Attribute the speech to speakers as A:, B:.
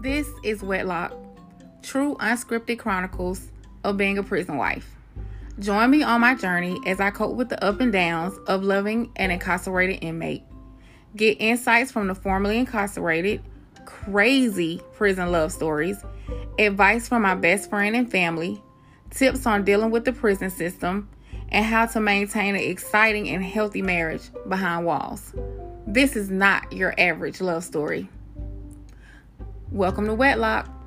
A: This is Wedlock, true unscripted chronicles of being a prison wife. Join me on my journey as I cope with the up and downs of loving an incarcerated inmate. Get insights from the formerly incarcerated, crazy prison love stories, advice from my best friend and family, tips on dealing with the prison system, and how to maintain an exciting and healthy marriage behind walls. This is not your average love story. Welcome to Wedlock.